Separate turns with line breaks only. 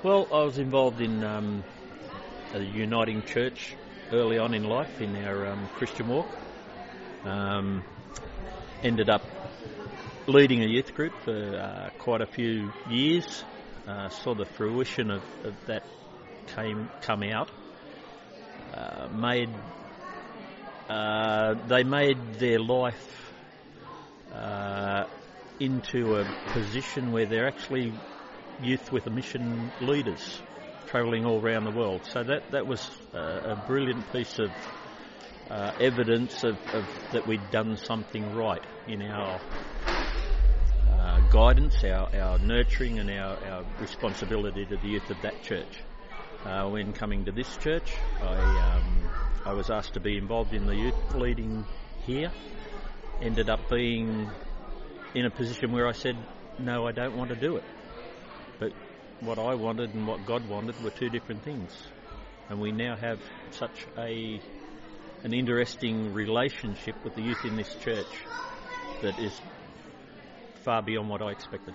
Well, I was involved in um, a uniting church early on in life in our um, Christian walk. Um, ended up leading a youth group for uh, quite a few years. Uh, saw the fruition of, of, that came come out. Uh, made uh, they made their life uh, into a position where they're actually youth with a mission leaders travelling all around the world. So that that was a, a brilliant piece of uh, evidence of, of, that we'd done something right in our uh, guidance, our, our nurturing, and our, our, responsibility to the youth of that church. Uh, when coming to this church, I um, I was asked to be involved in the youth leading here. Ended up being in a position where I said, no, I don't want to do it. But what I wanted and what God wanted were two different things. And we now have such a an interesting relationship with the youth in this church that is far beyond what I expected.